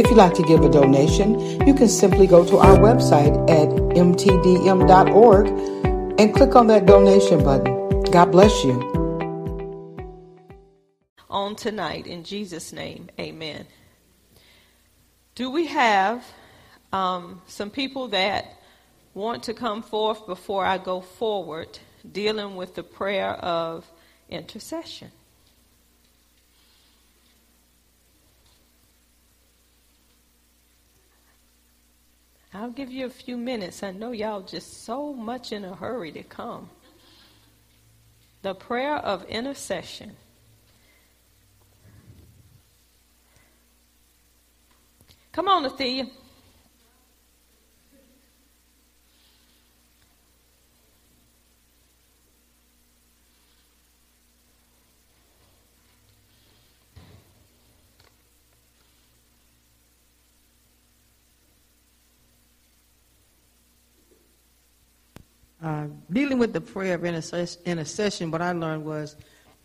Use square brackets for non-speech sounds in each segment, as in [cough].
If you'd like to give a donation, you can simply go to our website at mtdm.org and click on that donation button. God bless you. On tonight, in Jesus' name, amen. Do we have um, some people that want to come forth before I go forward dealing with the prayer of intercession? I'll give you a few minutes. I know y'all just so much in a hurry to come. The prayer of intercession. Come on, Athea. Uh, dealing with the prayer of intercession, what I learned was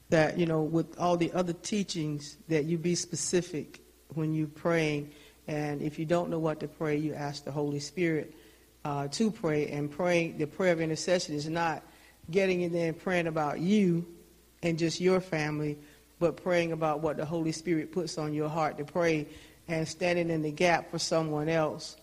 that, you know, with all the other teachings, that you be specific when you're praying. And if you don't know what to pray, you ask the Holy Spirit uh, to pray. And praying, the prayer of intercession is not getting in there and praying about you and just your family, but praying about what the Holy Spirit puts on your heart to pray and standing in the gap for someone else.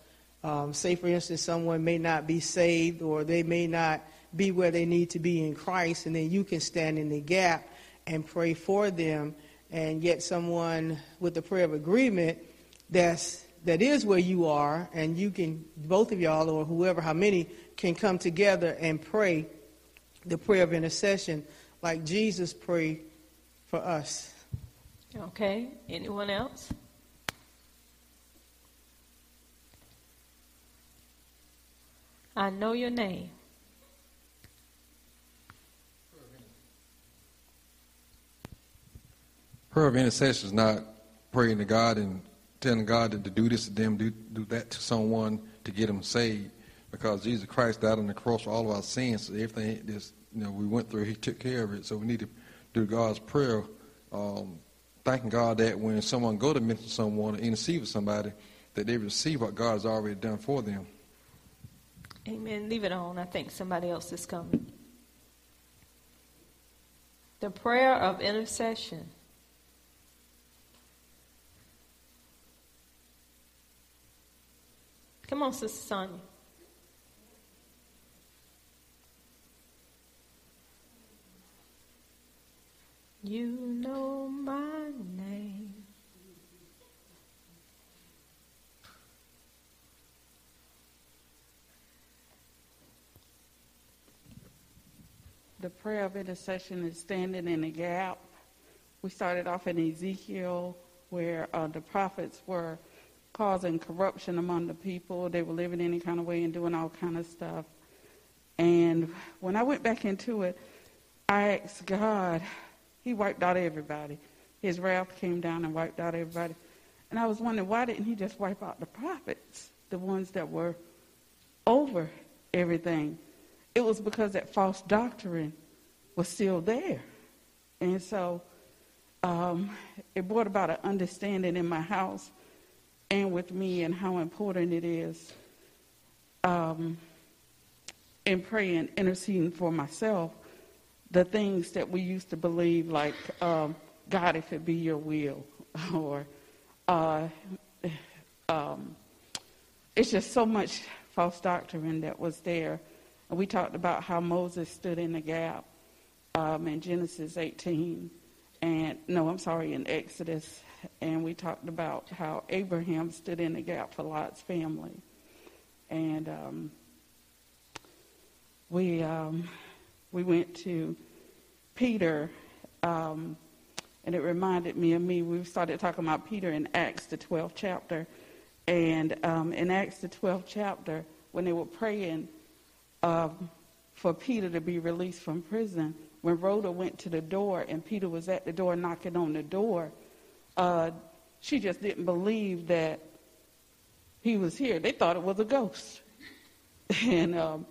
Um, say, for instance, someone may not be saved or they may not be where they need to be in Christ, and then you can stand in the gap and pray for them and get someone with the prayer of agreement that's that is where you are, and you can both of y'all or whoever, how many can come together and pray the prayer of intercession like Jesus prayed for us. Okay. Anyone else? I know your name. Prayer of intercession is not praying to God and telling God to do this to them, do, do that to someone to get them saved. Because Jesus Christ died on the cross for all of our sins. So everything this, you know, we went through, He took care of it. So we need to do God's prayer, um, thanking God that when someone go to mention someone or intercede with somebody, that they receive what God has already done for them. Amen. Leave it on. I think somebody else is coming. The prayer of intercession. Come on, Sister Sonia. You know my name. The prayer of intercession is standing in the gap. We started off in Ezekiel, where uh, the prophets were causing corruption among the people. They were living any kind of way and doing all kind of stuff. And when I went back into it, I asked God, He wiped out everybody. His wrath came down and wiped out everybody. And I was wondering, why didn't He just wipe out the prophets, the ones that were over everything? It was because that false doctrine was still there. And so um, it brought about an understanding in my house and with me and how important it is um, in praying, interceding for myself, the things that we used to believe, like, um, God, if it be your will, [laughs] or uh, [sighs] um, it's just so much false doctrine that was there we talked about how Moses stood in the gap um, in Genesis 18, and no, I'm sorry, in Exodus, and we talked about how Abraham stood in the gap for Lot's family, and um, we um, we went to Peter, um, and it reminded me of me. We started talking about Peter in Acts, the 12th chapter, And um, in Acts, the 12th chapter, when they were praying um, for Peter to be released from prison, when Rhoda went to the door and Peter was at the door knocking on the door, uh, she just didn't believe that he was here. They thought it was a ghost. [laughs] And um,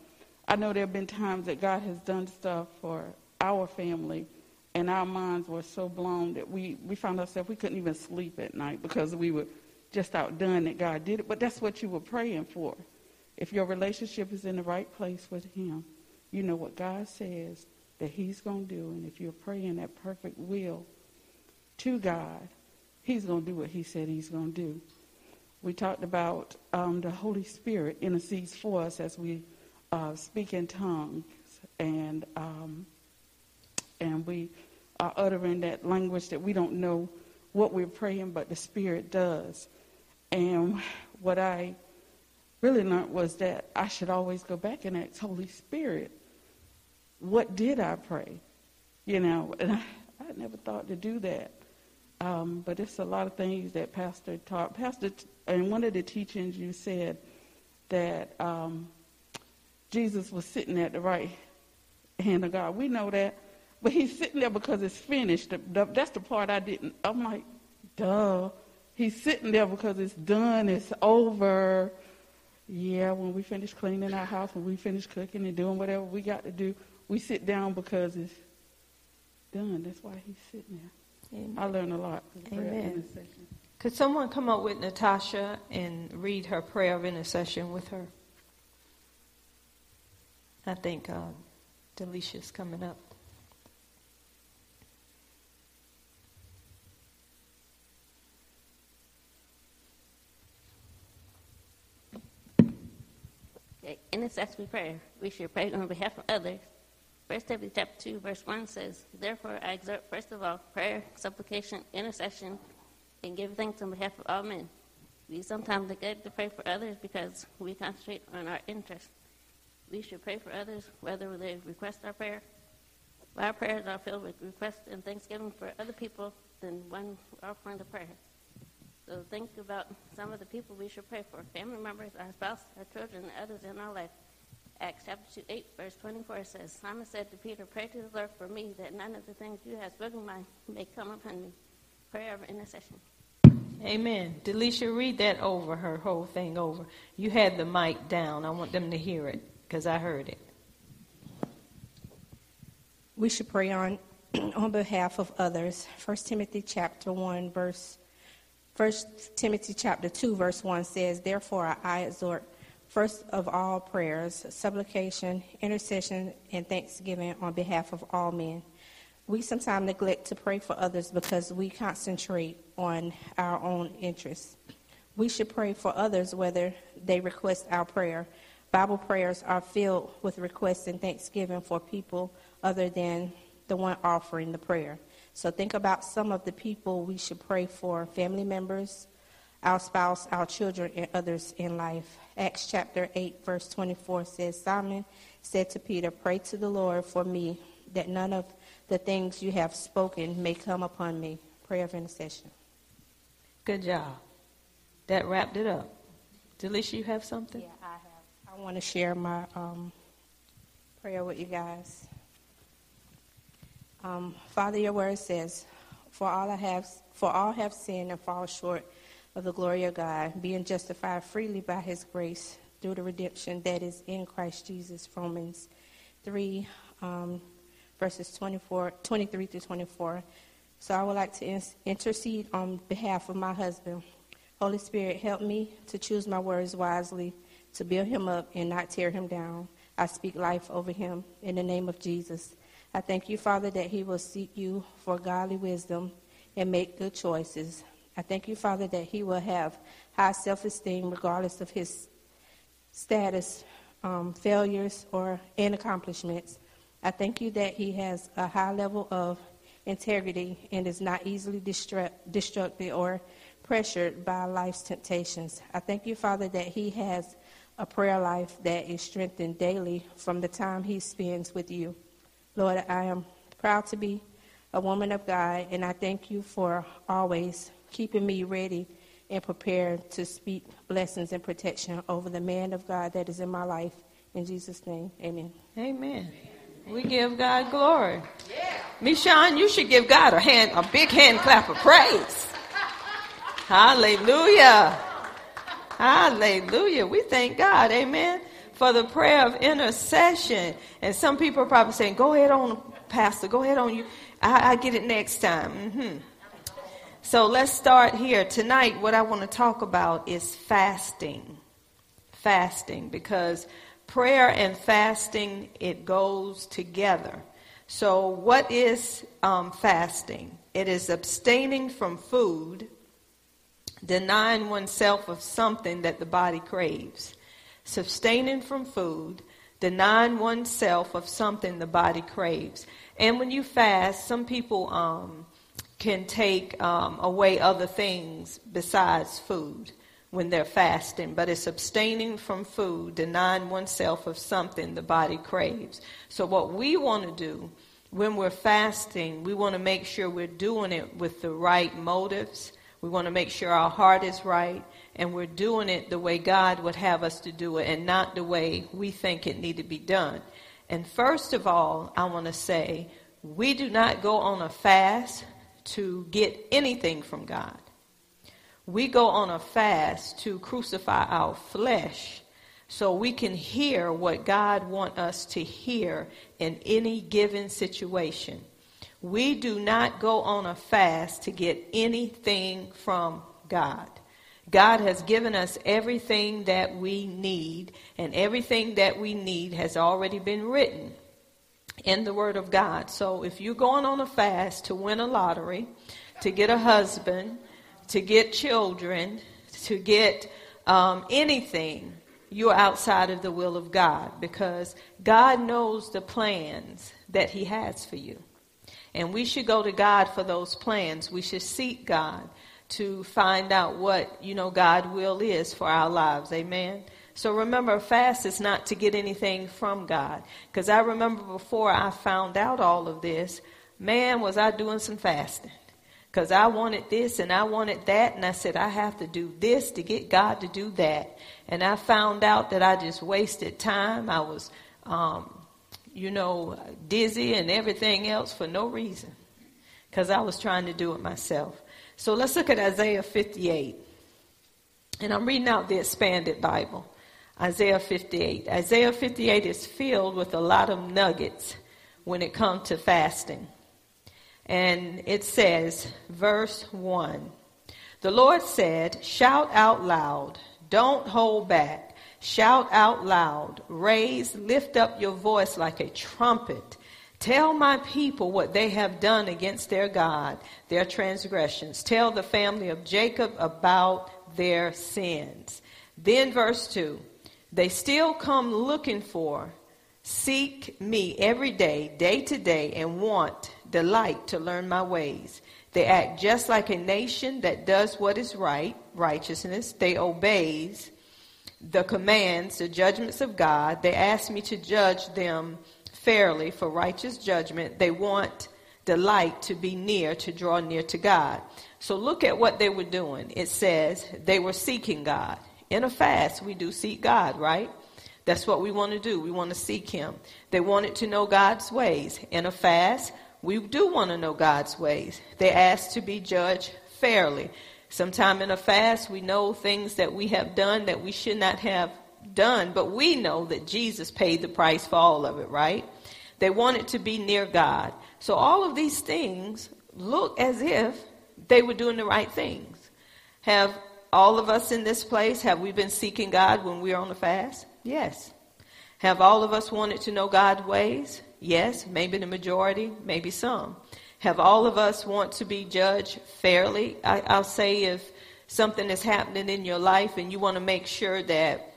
I know there have been times that God has done stuff for our family, and our minds were so blown that we, we found ourselves, we couldn't even sleep at night because we were just outdone that God did it. But that's what you were praying for. If your relationship is in the right place with Him, you know what God says that He's going to do. And if you're praying that perfect will to God, He's going to do what He said He's going to do. We talked about um, the Holy Spirit intercedes for us as we uh, speak in tongues, and um, and we are uttering that language that we don't know what we're praying, but the Spirit does. And what I really learned was that I should always go back and ask Holy Spirit, what did I pray? You know, and I, I never thought to do that. Um, but it's a lot of things that Pastor taught. Pastor, in one of the teachings, you said that um, Jesus was sitting at the right hand of God. We know that, but he's sitting there because it's finished. That's the part I didn't. I'm like, duh. He's sitting there because it's done. It's over. Yeah, when we finish cleaning our house, when we finish cooking and doing whatever we got to do, we sit down because it's done. That's why he's sitting there. Amen. I learned a lot. Amen. Could someone come up with Natasha and read her prayer of intercession with her? I think uh, Delicia's coming up. Intercessory prayer. We should pray on behalf of others. First Timothy chapter 2, verse 1 says, Therefore I exhort first of all prayer, supplication, intercession, and give thanks on behalf of all men. We sometimes neglect to pray for others because we concentrate on our interests. We should pray for others whether they request our prayer. If our prayers are filled with requests and thanksgiving for other people, then one offering the prayer. So think about some of the people we should pray for family members, our spouse, our children, and others in our life. Acts chapter 2, 8, verse 24 says, Simon said to Peter, Pray to the Lord for me that none of the things you have spoken by may come upon me. Prayer of intercession. Amen. Delisha, read that over, her whole thing over. You had the mic down. I want them to hear it because I heard it. We should pray on [clears throat] on behalf of others. 1 Timothy chapter 1, verse 1 Timothy chapter 2, verse 1 says, Therefore I exhort First of all, prayers, supplication, intercession, and thanksgiving on behalf of all men. We sometimes neglect to pray for others because we concentrate on our own interests. We should pray for others whether they request our prayer. Bible prayers are filled with requests and thanksgiving for people other than the one offering the prayer. So think about some of the people we should pray for family members, our spouse, our children, and others in life. Acts chapter 8, verse 24 says, Simon said to Peter, Pray to the Lord for me, that none of the things you have spoken may come upon me. Prayer of intercession. Good job. That wrapped it up. Delisha, you have something? Yeah, I have. I want to share my um, prayer with you guys. Um, Father, your word says, "For all I have, for all have sinned and fall short of the glory of God, being justified freely by his grace through the redemption that is in Christ Jesus. Romans 3, um, verses 24, 23 through 24. So I would like to intercede on behalf of my husband. Holy Spirit, help me to choose my words wisely, to build him up and not tear him down. I speak life over him in the name of Jesus. I thank you, Father, that he will seek you for godly wisdom and make good choices. I thank you, Father, that he will have high self esteem regardless of his status, um, failures, or and accomplishments. I thank you that he has a high level of integrity and is not easily distracted or pressured by life's temptations. I thank you, Father, that he has a prayer life that is strengthened daily from the time he spends with you. Lord, I am proud to be a woman of God, and I thank you for always keeping me ready and prepare to speak blessings and protection over the man of God that is in my life. In Jesus' name, amen. Amen. We give God glory. Mishan, you should give God a hand, a big hand clap of praise. Hallelujah. Hallelujah. We thank God. Amen. For the prayer of intercession. And some people are probably saying, go ahead on, Pastor. Go ahead on you. I, I get it next time. Mm-hmm. So let's start here. Tonight, what I want to talk about is fasting. Fasting. Because prayer and fasting, it goes together. So, what is um, fasting? It is abstaining from food, denying oneself of something that the body craves. Abstaining from food, denying oneself of something the body craves. And when you fast, some people um, can take um, away other things besides food when they're fasting, but it's abstaining from food, denying oneself of something the body craves. So, what we want to do when we're fasting, we want to make sure we're doing it with the right motives. We want to make sure our heart is right and we're doing it the way God would have us to do it and not the way we think it need to be done. And first of all, I want to say we do not go on a fast to get anything from God. We go on a fast to crucify our flesh so we can hear what God wants us to hear in any given situation. We do not go on a fast to get anything from God. God has given us everything that we need, and everything that we need has already been written in the Word of God. So if you're going on a fast to win a lottery, to get a husband, to get children, to get um, anything, you're outside of the will of God because God knows the plans that He has for you. And we should go to God for those plans. We should seek God to find out what, you know, God will is for our lives. Amen. So remember, fast is not to get anything from God. Because I remember before I found out all of this, man, was I doing some fasting. Because I wanted this and I wanted that, and I said, I have to do this to get God to do that. And I found out that I just wasted time. I was, um, you know, dizzy and everything else for no reason. Because I was trying to do it myself. So let's look at Isaiah 58. And I'm reading out the expanded Bible. Isaiah 58. Isaiah 58 is filled with a lot of nuggets when it comes to fasting. And it says, verse 1 The Lord said, Shout out loud, don't hold back. Shout out loud, raise, lift up your voice like a trumpet. Tell my people what they have done against their God, their transgressions. Tell the family of Jacob about their sins. Then, verse 2 they still come looking for, seek me every day, day to day, and want, delight to learn my ways. They act just like a nation that does what is right, righteousness. They obeys the commands, the judgments of God. They ask me to judge them fairly for righteous judgment. They want delight to be near, to draw near to God. So look at what they were doing. It says they were seeking God. In a fast, we do seek God, right? That's what we want to do. We want to seek Him. They wanted to know God's ways. In a fast, we do want to know God's ways. They asked to be judged fairly. Sometime in a fast, we know things that we have done that we should not have done, but we know that Jesus paid the price for all of it, right? They wanted to be near God. So all of these things look as if they were doing the right things. Have all of us in this place, have we been seeking God when we are on the fast? Yes. Have all of us wanted to know God's ways? Yes. Maybe the majority, maybe some. Have all of us want to be judged fairly? I, I'll say if something is happening in your life and you want to make sure that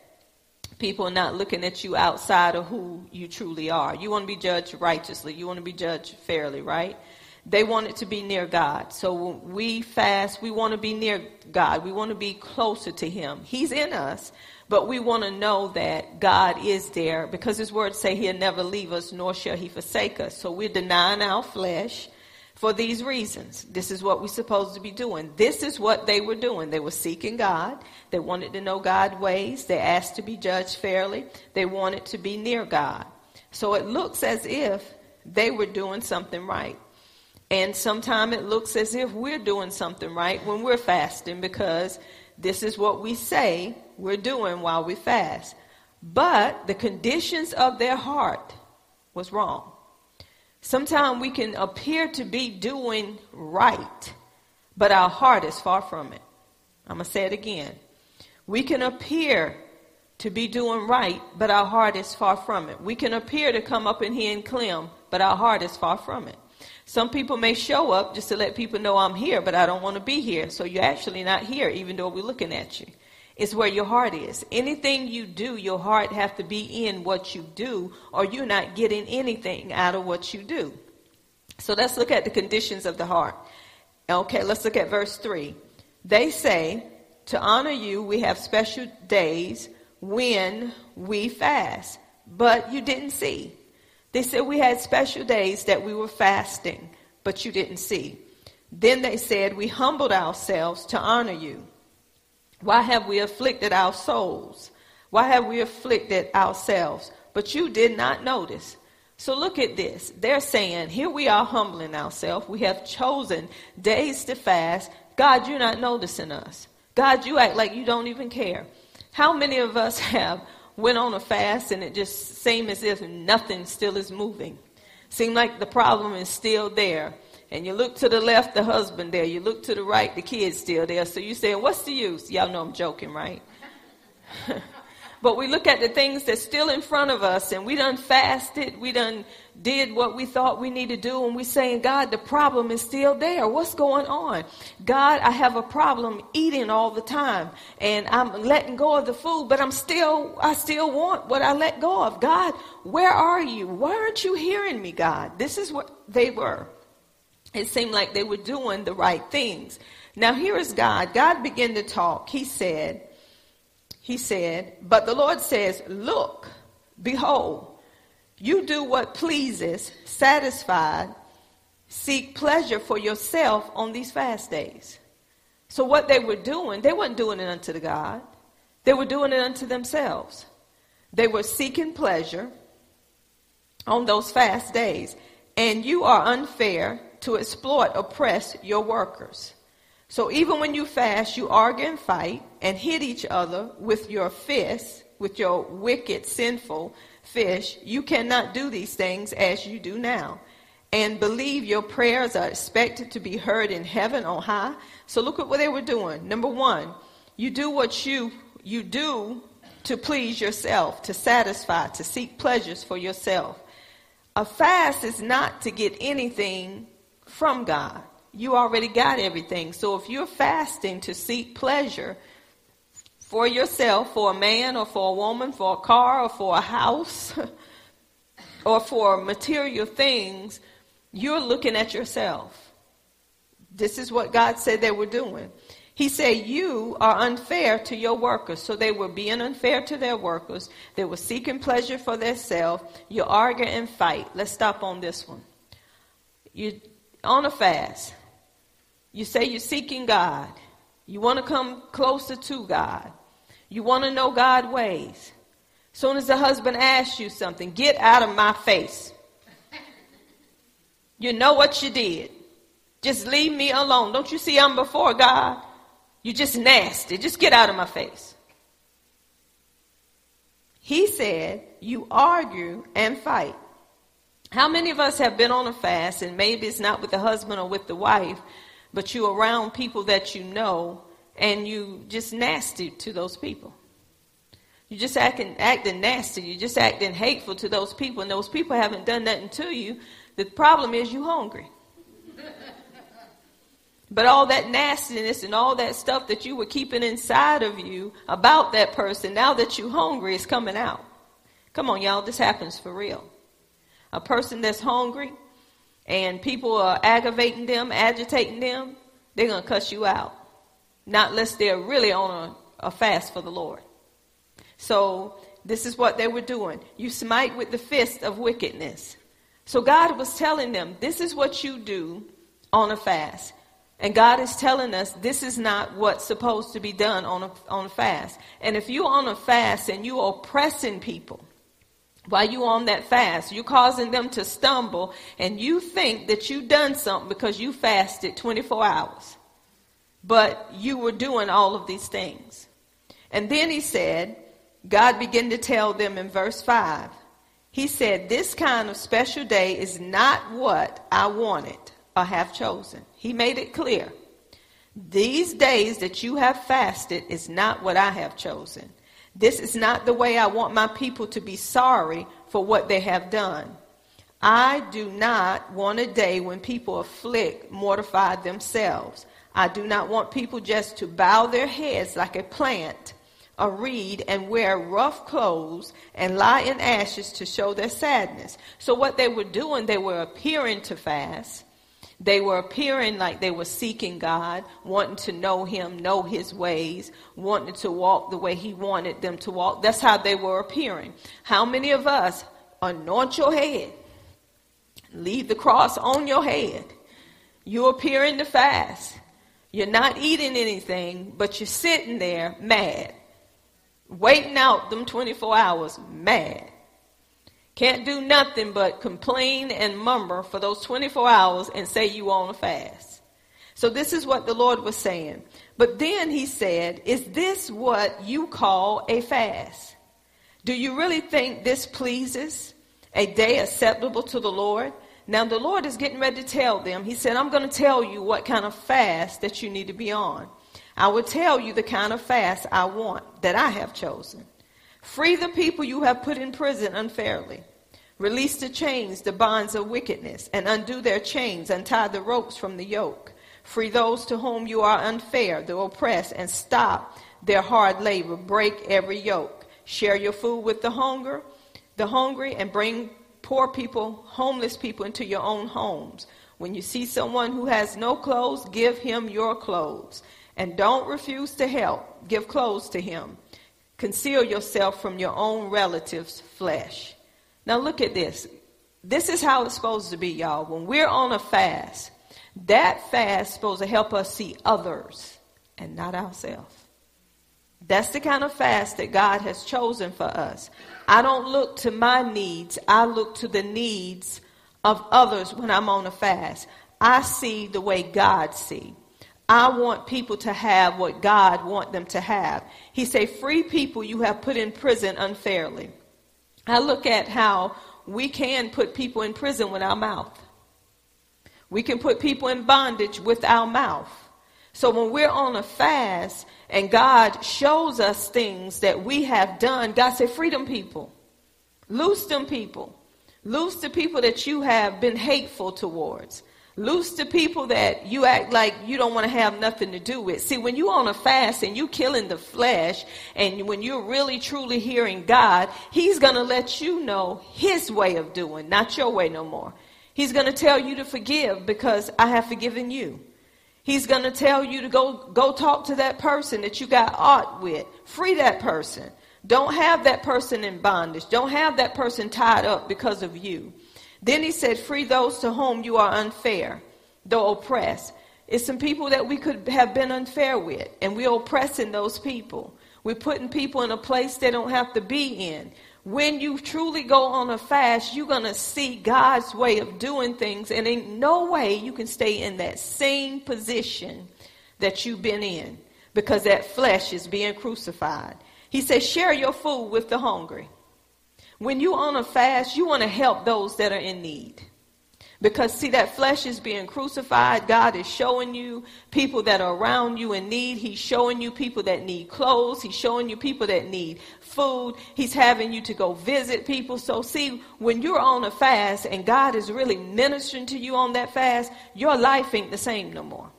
people are not looking at you outside of who you truly are. You want to be judged righteously. You want to be judged fairly, right? They wanted to be near God. So we fast, we want to be near God. We want to be closer to Him. He's in us, but we want to know that God is there because His words say He'll never leave us nor shall He forsake us. So we're denying our flesh. For these reasons. This is what we're supposed to be doing. This is what they were doing. They were seeking God. They wanted to know God's ways. They asked to be judged fairly. They wanted to be near God. So it looks as if they were doing something right. And sometimes it looks as if we're doing something right when we're fasting because this is what we say we're doing while we fast. But the conditions of their heart was wrong. Sometimes we can appear to be doing right, but our heart is far from it. I'm going to say it again. We can appear to be doing right, but our heart is far from it. We can appear to come up in here and claim, but our heart is far from it. Some people may show up just to let people know I'm here, but I don't want to be here. So you're actually not here, even though we're looking at you. It's where your heart is. Anything you do, your heart have to be in what you do, or you're not getting anything out of what you do. So let's look at the conditions of the heart. Okay, let's look at verse 3. They say, To honor you, we have special days when we fast. But you didn't see. They said we had special days that we were fasting, but you didn't see. Then they said, We humbled ourselves to honor you. Why have we afflicted our souls? Why have we afflicted ourselves? But you did not notice. So look at this. They're saying, here we are humbling ourselves. We have chosen days to fast. God, you're not noticing us. God, you act like you don't even care. How many of us [laughs] have went on a fast and it just seemed as if nothing still is moving? Seemed like the problem is still there. And you look to the left, the husband there. You look to the right, the kid's still there. So you say, what's the use? Y'all know I'm joking, right? [laughs] but we look at the things that's still in front of us and we done fasted. We done did what we thought we need to do. And we saying, God, the problem is still there. What's going on? God, I have a problem eating all the time and I'm letting go of the food, but I'm still, I still want what I let go of. God, where are you? Why aren't you hearing me, God? This is what they were it seemed like they were doing the right things. Now here is God. God began to talk. He said, He said, but the Lord says, Look, behold, you do what pleases, satisfied, seek pleasure for yourself on these fast days. So what they were doing, they weren't doing it unto the God. They were doing it unto themselves. They were seeking pleasure on those fast days. And you are unfair to exploit, oppress your workers. So even when you fast, you argue and fight and hit each other with your fists, with your wicked, sinful fish. You cannot do these things as you do now. And believe your prayers are expected to be heard in heaven on high. So look at what they were doing. Number one, you do what you you do to please yourself, to satisfy, to seek pleasures for yourself. A fast is not to get anything from God. You already got everything. So if you're fasting to seek pleasure for yourself, for a man or for a woman, for a car or for a house, [laughs] or for material things, you're looking at yourself. This is what God said they were doing. He said, You are unfair to your workers. So they were being unfair to their workers. They were seeking pleasure for themselves. You argue and fight. Let's stop on this one. You on a fast. You say you're seeking God. You want to come closer to God. You want to know God's ways. Soon as the husband asks you something, get out of my face. You know what you did. Just leave me alone. Don't you see I'm before God? You're just nasty. Just get out of my face. He said, You argue and fight. How many of us have been on a fast and maybe it's not with the husband or with the wife, but you're around people that you know and you just nasty to those people? You're just acting, acting nasty. You're just acting hateful to those people, and those people haven't done nothing to you. The problem is you're hungry. But all that nastiness and all that stuff that you were keeping inside of you about that person, now that you're hungry, is coming out. Come on, y'all, this happens for real a person that's hungry and people are aggravating them, agitating them, they're going to cuss you out. Not unless they're really on a, a fast for the Lord. So this is what they were doing. You smite with the fist of wickedness. So God was telling them, this is what you do on a fast. And God is telling us this is not what's supposed to be done on a, on a fast. And if you're on a fast and you're oppressing people while you're on that fast, you're causing them to stumble and you think that you've done something because you fasted 24 hours. But you were doing all of these things. And then he said, God began to tell them in verse 5, he said, This kind of special day is not what I wanted or have chosen. He made it clear. These days that you have fasted is not what I have chosen. This is not the way I want my people to be sorry for what they have done. I do not want a day when people afflict, mortify themselves. I do not want people just to bow their heads like a plant, a reed, and wear rough clothes and lie in ashes to show their sadness. So, what they were doing, they were appearing to fast. They were appearing like they were seeking God, wanting to know Him, know His ways, wanting to walk the way He wanted them to walk. That's how they were appearing. How many of us anoint your head, leave the cross on your head? You're appearing to fast. You're not eating anything, but you're sitting there mad, waiting out them 24 hours mad. Can't do nothing but complain and murmur for those 24 hours and say you on a fast. So this is what the Lord was saying. But then he said, Is this what you call a fast? Do you really think this pleases a day acceptable to the Lord? Now, the Lord is getting ready to tell them. He said, I'm going to tell you what kind of fast that you need to be on. I will tell you the kind of fast I want, that I have chosen. Free the people you have put in prison unfairly. Release the chains, the bonds of wickedness, and undo their chains, untie the ropes from the yoke. Free those to whom you are unfair, the oppressed, and stop their hard labor. Break every yoke. Share your food with the hunger, the hungry, and bring poor people, homeless people into your own homes. When you see someone who has no clothes, give him your clothes. And don't refuse to help. Give clothes to him. Conceal yourself from your own relatives' flesh. Now look at this. This is how it's supposed to be, y'all. When we're on a fast, that fast is supposed to help us see others and not ourselves. That's the kind of fast that God has chosen for us. I don't look to my needs, I look to the needs of others when I'm on a fast. I see the way God see. I want people to have what God want them to have. He say, free people you have put in prison unfairly. I look at how we can put people in prison with our mouth. We can put people in bondage with our mouth. So when we're on a fast and God shows us things that we have done, God said, freedom people. Loose them people. Loose the people that you have been hateful towards. Loose the people that you act like you don't want to have nothing to do with. See, when you're on a fast and you killing the flesh, and when you're really truly hearing God, He's to let you know His way of doing, not your way no more. He's to tell you to forgive because I have forgiven you. He's to tell you to go, go talk to that person that you got aught with. Free that person. Don't have that person in bondage. Don't have that person tied up because of you. Then he said, Free those to whom you are unfair, though oppressed. It's some people that we could have been unfair with, and we're oppressing those people. We're putting people in a place they don't have to be in. When you truly go on a fast, you're going to see God's way of doing things, and in no way you can stay in that same position that you've been in because that flesh is being crucified. He says, Share your food with the hungry. When you on a fast, you want to help those that are in need. Because see, that flesh is being crucified. God is showing you people that are around you in need. He's showing you people that need clothes. He's showing you people that need food. He's having you to go visit people. So see, when you're on a fast and God is really ministering to you on that fast, your life ain't the same no more.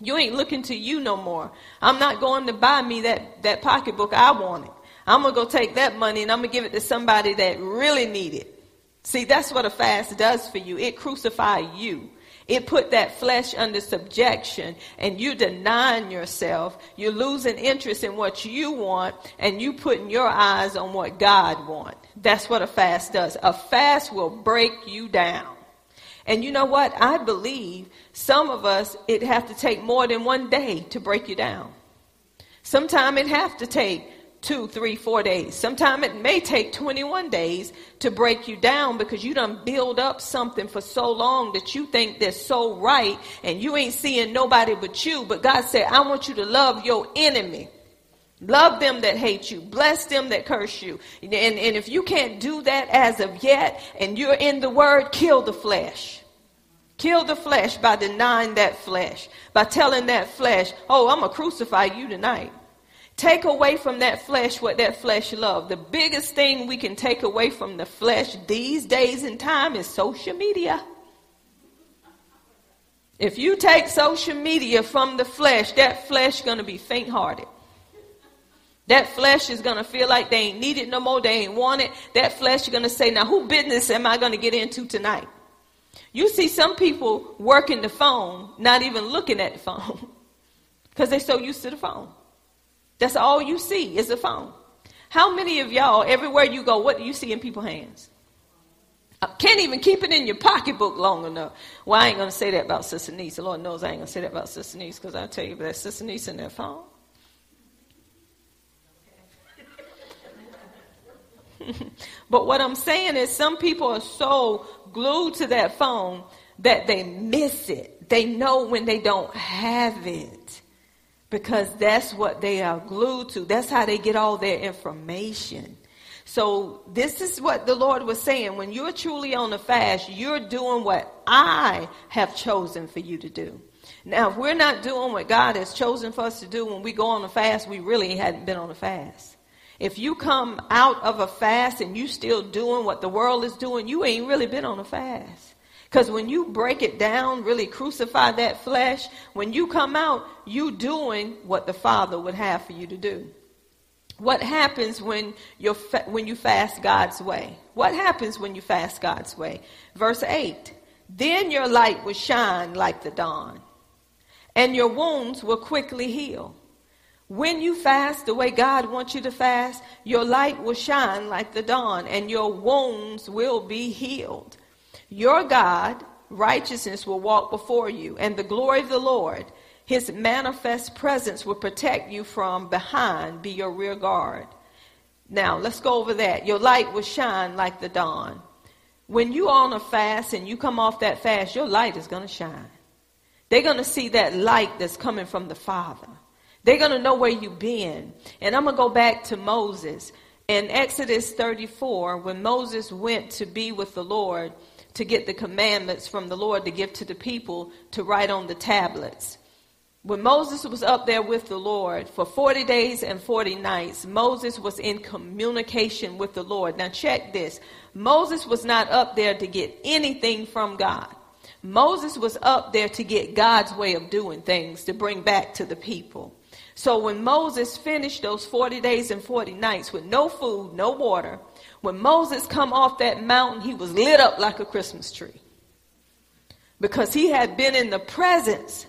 You ain't looking to you no more. I'm not going to buy me that, that pocketbook I wanted. I'm going to go take that money and I'm going to give it to somebody that really need it. See, that's what a fast does for you. It crucifies you. It put that flesh under subjection and you denying yourself. You're losing interest in what you want and you putting your eyes on what God wants. That's what a fast does. A fast will break you down. And you know what? I believe some of us, it have to take more than one day to break you down. Sometime it have to take two, three, four days. Sometime it may take 21 days to break you down because you done build up something for so long that you think that's so right and you ain't seeing nobody but you. But God said, I want you to love your enemy. Love them that hate you. Bless them that curse you. And, and if you can't do that as of yet and you're in the word, kill the flesh. Kill the flesh by denying that flesh, by telling that flesh, oh, I'm going to crucify you tonight. Take away from that flesh what that flesh loves. The biggest thing we can take away from the flesh these days and time is social media. If you take social media from the flesh, that flesh going to be faint hearted. That flesh is going to feel like they ain't need it no more. They ain't want it. That flesh is going to say, now who business am I going to get into tonight? You see some people working the phone, not even looking at the phone [laughs] because they're so used to the phone. That's all you see is a phone. How many of y'all, everywhere you go, what do you see in people's hands? I can't even keep it in your pocketbook long enough. Well, I ain't going to say that about Sister Niece. The Lord knows I ain't going to say that about Sister Niece because I tell you that Sister Niece in that phone. [laughs] but what I'm saying is some people are so glued to that phone that they miss it. They know when they don't have it because that's what they are glued to. That's how they get all their information. So this is what the Lord was saying. When you're truly on a fast, you're doing what I have chosen for you to do. Now, if we're not doing what God has chosen for us to do when we go on a fast, we really hadn't been on a fast. If you come out of a fast and you still doing what the world is doing, you ain't really been on a fast. Because when you break it down, really crucify that flesh, when you come out, you doing what the Father would have for you to do. What happens when, you fa- when you fast God's way? What happens when you fast God's way? Verse 8 Then your light will shine like the dawn, and your wounds will quickly heal. When you fast the way God wants you to fast, your light will shine like the dawn, and your wounds will be healed. Your God, righteousness will walk before you, and the glory of the Lord, his manifest presence will protect you from behind, be your rear guard. Now, let's go over that. Your light will shine like the dawn. When you on a fast and you come off that fast, your light is going to shine. They're going to see that light that's coming from the Father. They're going to know where you've been. And I'm going to go back to Moses. In Exodus 34, when Moses went to be with the Lord, to get the commandments from the Lord to give to the people to write on the tablets. When Moses was up there with the Lord for 40 days and 40 nights, Moses was in communication with the Lord. Now, check this Moses was not up there to get anything from God. Moses was up there to get God's way of doing things to bring back to the people. So when Moses finished those 40 days and 40 nights with no food, no water, when Moses come off that mountain, he was lit up like a Christmas tree. Because he had been in the presence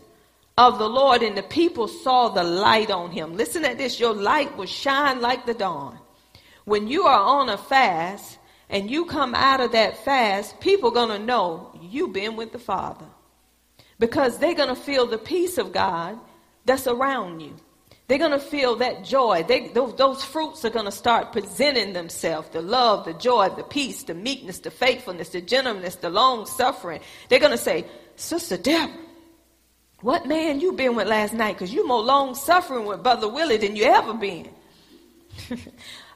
of the Lord and the people saw the light on him. Listen at this. Your light will shine like the dawn. When you are on a fast and you come out of that fast, people going to know you've been with the Father. Because they're going to feel the peace of God that's around you. They're going to feel that joy. They, those, those fruits are going to start presenting themselves the love, the joy, the peace, the meekness, the faithfulness, the gentleness, the long suffering. They're going to say, Sister Deborah, what man you been with last night? Because you more long suffering with Brother Willie than you ever been. [laughs]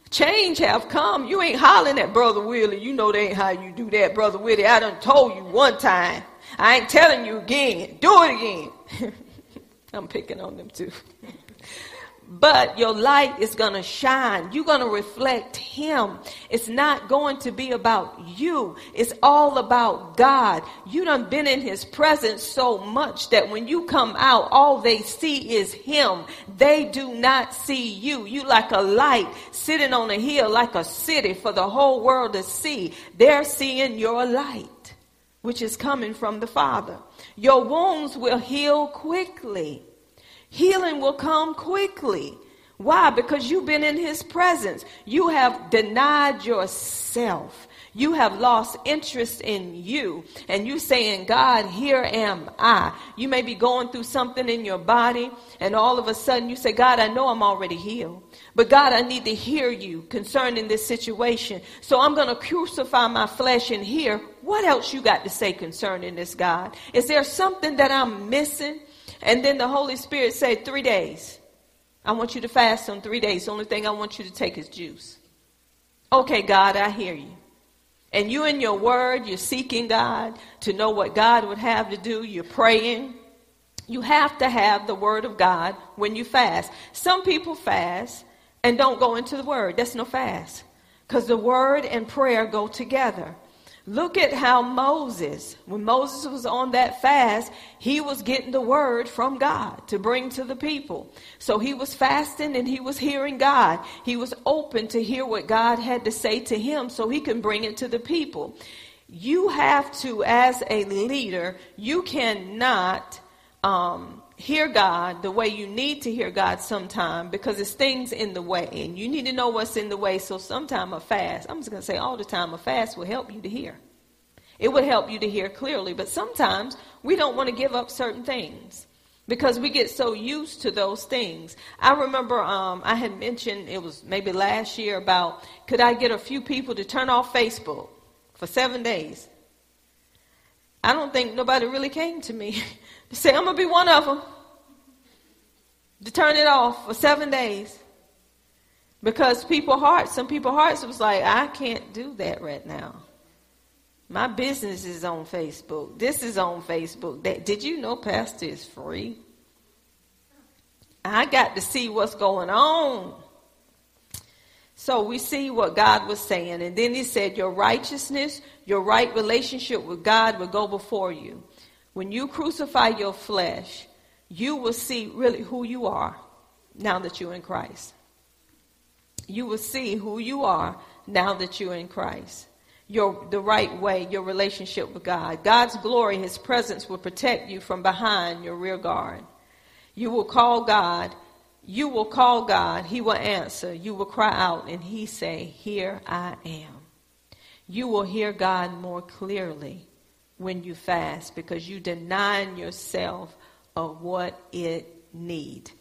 Change have come. You ain't hollering at Brother Willie. You know that ain't how you do that, Brother Willie. I done told you one time. I ain't telling you again. Do it again. [laughs] I'm picking on them too. [laughs] but your light is going to shine. You're going to reflect Him. It's not going to be about you. It's all about God. You done been in His presence so much that when you come out, all they see is Him. They do not see you. You like a light sitting on a hill like a city for the whole world to see. They're seeing your light, which is coming from the Father. Your wounds will heal quickly. Healing will come quickly. Why? Because you've been in his presence. You have denied yourself. You have lost interest in you. And you saying, God, here am I. You may be going through something in your body, and all of a sudden you say, God, I know I'm already healed. But God, I need to hear you concerning this situation. So I'm going to crucify my flesh and hear what else you got to say concerning this, God. Is there something that I'm missing? And then the Holy Spirit said, three days. I want you to fast on three days. The only thing I want you to take is juice. Okay, God, I hear you. And you in your word, you're seeking God to know what God would have to do. You're praying. You have to have the word of God when you fast. Some people fast and don't go into the word. That's no fast. Because the word and prayer go together. Look at how Moses, when Moses was on that fast, he was getting the word from God to bring to the people. So he was fasting and he was hearing God. He was open to hear what God had to say to him so he can bring it to the people. You have to, as a leader, you cannot um, hear God the way you need to hear God sometime because it's things in the way and you need to know what's in the way. So sometime a fast, I'm just going to say all the time, a fast will help you to hear. It would help you to hear clearly, but sometimes we don't want to give up certain things because we get so used to those things. I remember um, I had mentioned it was maybe last year about could I get a few people to turn off Facebook for seven days? I don't think nobody really came to me [laughs] say, I'm going to be one of them to turn it off for seven days. Because people hearts, some people hearts was like, I can't do that right now. My business is on Facebook. This is on Facebook. Did you know Pastor is free? I got to see what's going on. So we see what God was saying. And then he said, Your righteousness, your right relationship with God will go before you. When you crucify your flesh, you will see really who you are now that you're in Christ. You will see who you are now that you're in Christ. Your, the right way, your relationship with God. God's glory, His presence will protect you from behind your rear guard. You will call God. You will call God. He will answer. You will cry out and He say, Here I am. You will hear God more clearly when you fast because you denying yourself of what it need.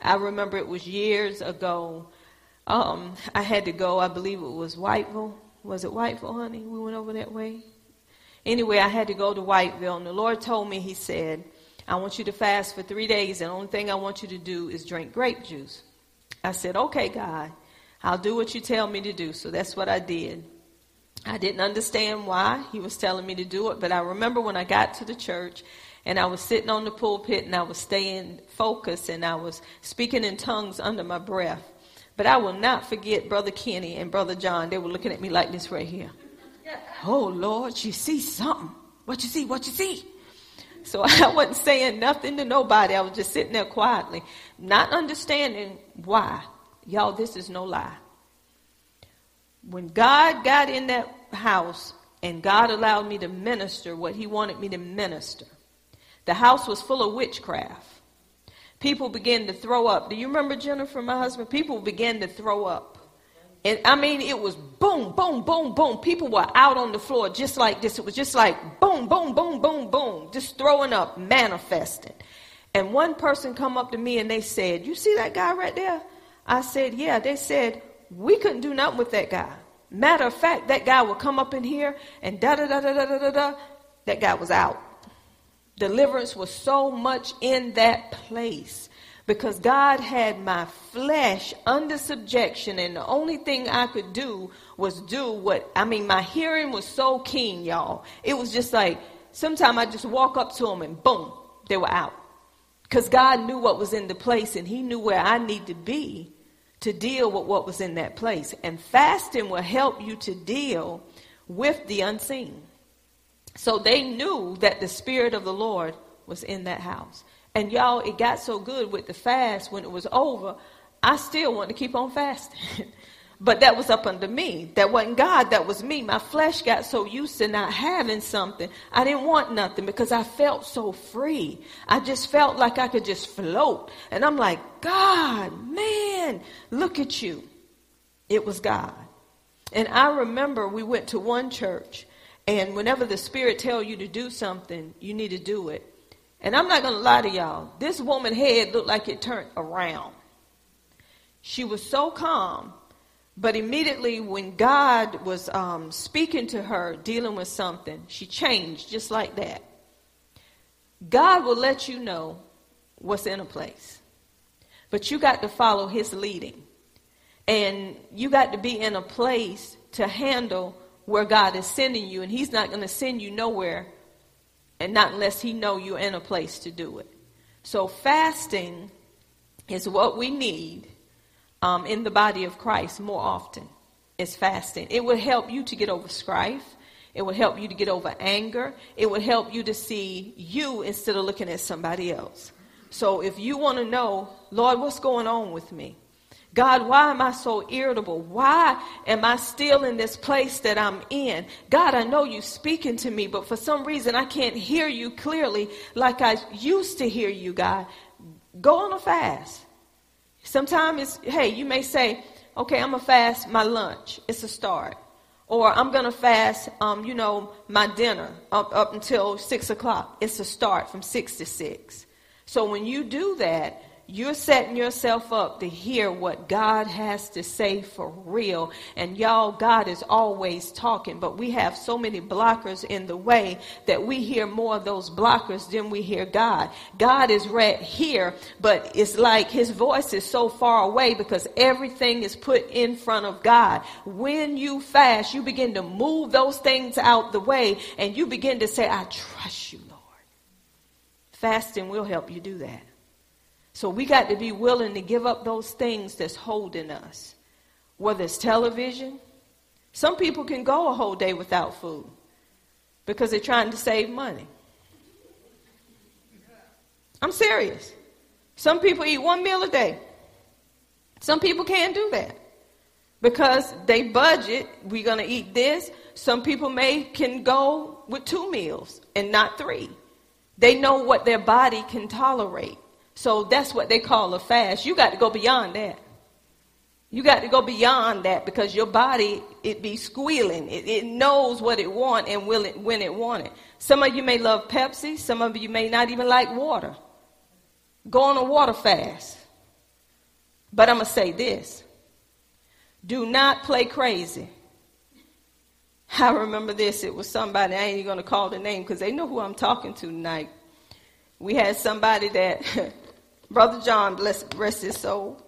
I remember it was years ago. Um, I had to go. I believe it was Whiteville. Was it Whiteville, honey? We went over that way. Anyway, I had to go to Whiteville, and the Lord told me, He said, "I want you to fast for three days, and the only thing I want you to do is drink grape juice." I said, "Okay, God, I'll do what you tell me to do." So that's what I did. I didn't understand why He was telling me to do it, but I remember when I got to the church and I was sitting on the pulpit and I was staying focused and I was speaking in tongues under my breath. But I will not forget Brother Kenny and Brother John. They were looking at me like this right here. Oh, Lord, you see something. What you see? What you see? So [laughs] I wasn't saying nothing to nobody. I was just sitting there quietly, not understanding why. Y'all, this is no lie. When God got in that house and God allowed me to minister what He wanted me to minister, the house was full of witchcraft. People began to throw up. Do you remember Jennifer, my husband? People began to throw up. And I mean, it was boom, boom, boom, boom. People were out on the floor just like this. It was just like boom, boom, boom, boom, boom, just throwing up, manifesting. And one person come up to me and they said, "You see that guy right there?" I said, "Yeah." They said, "We couldn't do nothing with that guy." Matter of fact, that guy would come up in here and da da da da da da da. That guy was out. Deliverance was so much in that place because God had my flesh under subjection, and the only thing I could do was do what I mean. My hearing was so keen, y'all. It was just like sometimes I just walk up to them and boom, they were out. Because God knew what was in the place, and He knew where I need to be to deal with what was in that place. And fasting will help you to deal with the unseen. So they knew that the Spirit of the Lord was in that house. And y'all, it got so good with the fast when it was over, I still want to keep on fasting. [laughs] but that was up under me. That wasn't God, that was me. My flesh got so used to not having something. I didn't want nothing because I felt so free. I just felt like I could just float. And I'm like, God, man, look at you. It was God. And I remember we went to one church, and whenever the Spirit tell you to do something, you need to do it. And I'm not going to lie to y'all. This woman's head looked like it turned around. She was so calm, but immediately when God was um, speaking to her, dealing with something, she changed just like that. God will let you know what's in a place, but you got to follow His leading. And you got to be in a place to handle where God is sending you, and He's not going to send you nowhere, and not unless He know you're in a place to do it. So fasting is what we need um, in the body of Christ more often. Is fasting. It will help you to get over strife. It will help you to get over anger. It will help you to see you instead of looking at somebody else. So if you want to know, Lord, what's going on with me? God, why am I so irritable? Why am I still in this place that I'm in? God, I know you're speaking to me, but for some reason I can't hear you clearly like I used to hear you, God. Go on a fast. Sometimes hey, you may say, okay, I'm going to fast my lunch. It's a start. Or I'm going to fast, um, you know, my dinner up, up until 6 o'clock. It's a start from 6 to 6. So when you do that, you're setting yourself up to hear what God has to say for real. And y'all, God is always talking, but we have so many blockers in the way that we hear more of those blockers than we hear God. God is right here, but it's like his voice is so far away because everything is put in front of God. When you fast, you begin to move those things out the way and you begin to say, I trust you, Lord. Fasting will help you do that. So we got to be willing to give up those things that's holding us. Whether it's television, some people can go a whole day without food because they're trying to save money. I'm serious. Some people eat one meal a day. Some people can't do that because they budget. We're going to eat this. Some people may can go with two meals and not three. They know what their body can tolerate. So that's what they call a fast. You got to go beyond that. You got to go beyond that because your body, it be squealing. It, it knows what it want and will it, when it want it. Some of you may love Pepsi. Some of you may not even like water. Go on a water fast. But I'm going to say this. Do not play crazy. I remember this. It was somebody, I ain't even going to call the name because they know who I'm talking to tonight. We had somebody that [laughs] Brother John, bless rest his soul,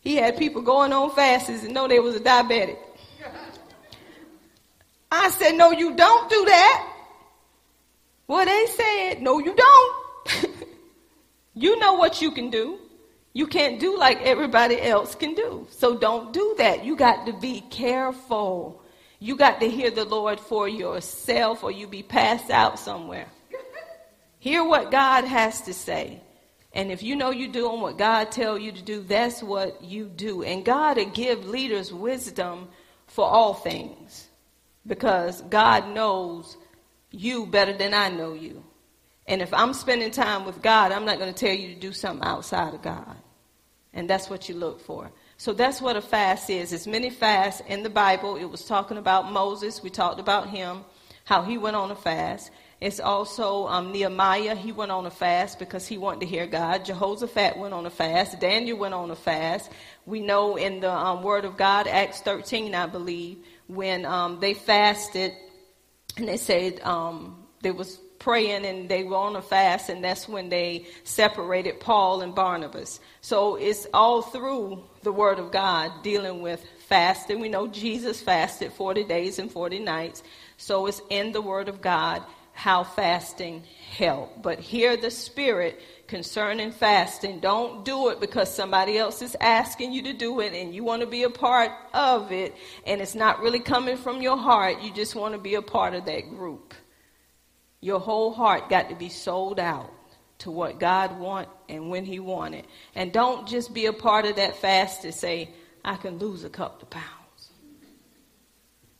he had people going on fasts and know they was a diabetic. I said, no, you don't do that. Well, they said, no, you don't. [laughs] you know what you can do. You can't do like everybody else can do. So don't do that. You got to be careful. You got to hear the Lord for yourself or you be passed out somewhere. Hear what God has to say. And if you know you're doing what God tell you to do, that's what you do. And God will give leaders wisdom for all things because God knows you better than I know you. And if I'm spending time with God, I'm not going to tell you to do something outside of God. And that's what you look for. So that's what a fast is. There's many fasts in the Bible. It was talking about Moses. We talked about him, how he went on a fast. It's also um, Nehemiah. He went on a fast because he wanted to hear God. Jehoshaphat went on a fast. Daniel went on a fast. We know in the um, Word of God, Acts 13, I believe, when um, they fasted and they said um, they was praying and they were on a fast, and that's when they separated Paul and Barnabas. So it's all through the Word of God dealing with fasting. We know Jesus fasted 40 days and 40 nights. So it's in the Word of God how fasting help. But hear the Spirit concerning fasting. Don't do it because somebody else is asking you to do it and you want to be a part of it and it's not really coming from your heart. You just want to be a part of that group. Your whole heart got to be sold out to what God want and when he want it. And don't just be a part of that fast to say, I can lose a couple of pounds.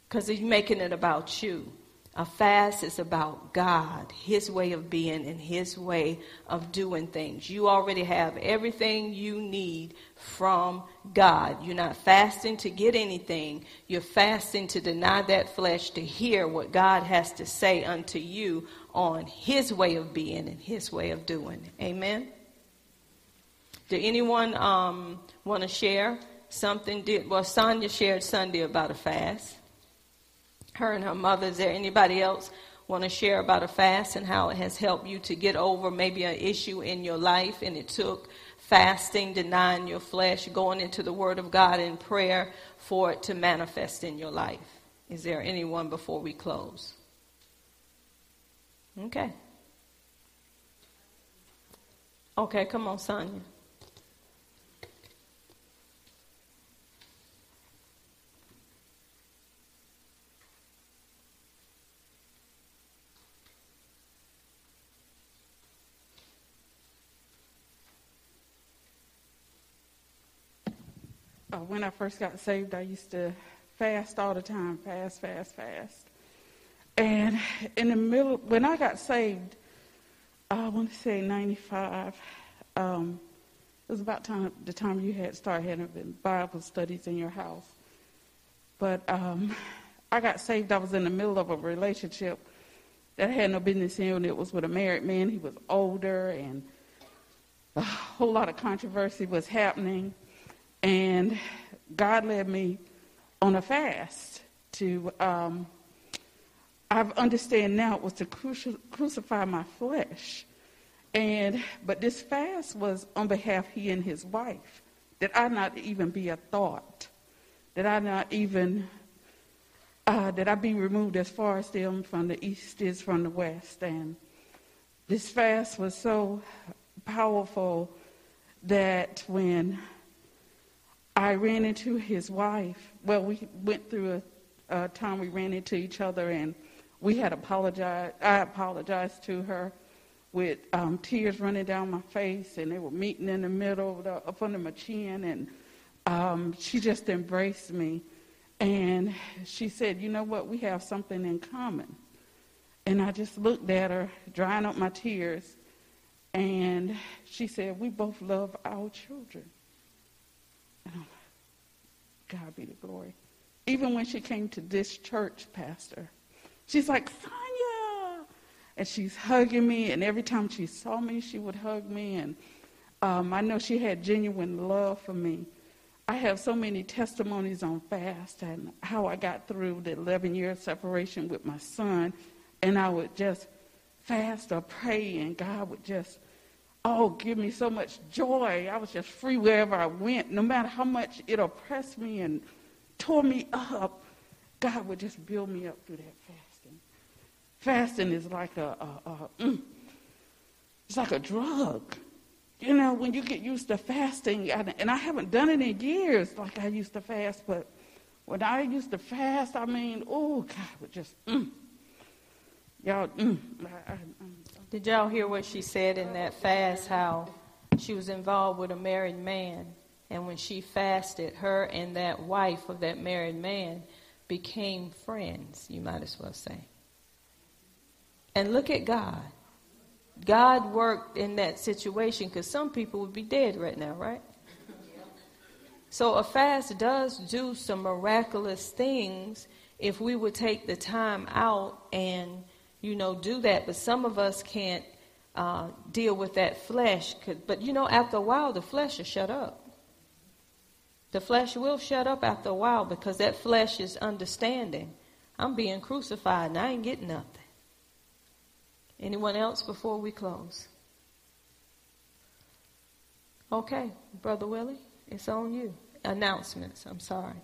Because he's making it about you. A fast is about God, His way of being, and His way of doing things. You already have everything you need from God. You're not fasting to get anything, you're fasting to deny that flesh to hear what God has to say unto you on His way of being and His way of doing. Amen. Did anyone um, want to share something? Did, well, Sonia shared Sunday about a fast her and her mother. Is there anybody else want to share about a fast and how it has helped you to get over maybe an issue in your life and it took fasting, denying your flesh, going into the Word of God in prayer for it to manifest in your life? Is there anyone before we close? Okay. Okay, come on, Sonia. When I first got saved, I used to fast all the time, fast, fast, fast. And in the middle, when I got saved, I want to say 95, um, it was about time, the time you had started having Bible studies in your house. But um, I got saved, I was in the middle of a relationship that I had no business in. It. It was with a married man. He was older, and a whole lot of controversy was happening. And God led me on a fast to, um, I understand now it was to cruci- crucify my flesh. And, but this fast was on behalf he and his wife, that I not even be a thought, that I not even, uh, that I be removed as far as them from the east is from the west. And this fast was so powerful that when I ran into his wife. Well, we went through a, a time we ran into each other, and we had apologized. I apologized to her with um, tears running down my face, and they were meeting in the middle, the, up under my chin, and um, she just embraced me. And she said, You know what? We have something in common. And I just looked at her, drying up my tears, and she said, We both love our children. And God be the glory. Even when she came to this church, Pastor, she's like, Sonia! And she's hugging me, and every time she saw me, she would hug me. And um, I know she had genuine love for me. I have so many testimonies on fast and how I got through the 11 year separation with my son. And I would just fast or pray, and God would just oh, give me so much joy. I was just free wherever I went. No matter how much it oppressed me and tore me up, God would just build me up through that fasting. Fasting is like a, a, a mm, it's like a drug. You know, when you get used to fasting, and I haven't done it in years like I used to fast, but when I used to fast, I mean, oh, God would just, mm, y'all, mm, I, I, did y'all hear what she said in that fast? How she was involved with a married man, and when she fasted, her and that wife of that married man became friends, you might as well say. And look at God. God worked in that situation because some people would be dead right now, right? So a fast does do some miraculous things if we would take the time out and you know, do that. But some of us can't uh, deal with that flesh. But, you know, after a while, the flesh will shut up. The flesh will shut up after a while because that flesh is understanding. I'm being crucified and I ain't getting nothing. Anyone else before we close? Okay, Brother Willie, it's on you. Announcements, I'm sorry.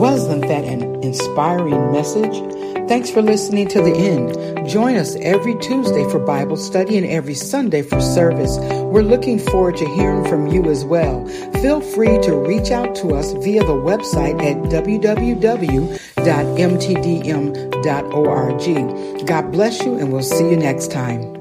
Wasn't that an inspiring message? Thanks for listening to the end. Join us every Tuesday for Bible study and every Sunday for service. We're looking forward to hearing from you as well. Feel free to reach out to us via the website at www.mtdm.org. God bless you and we'll see you next time.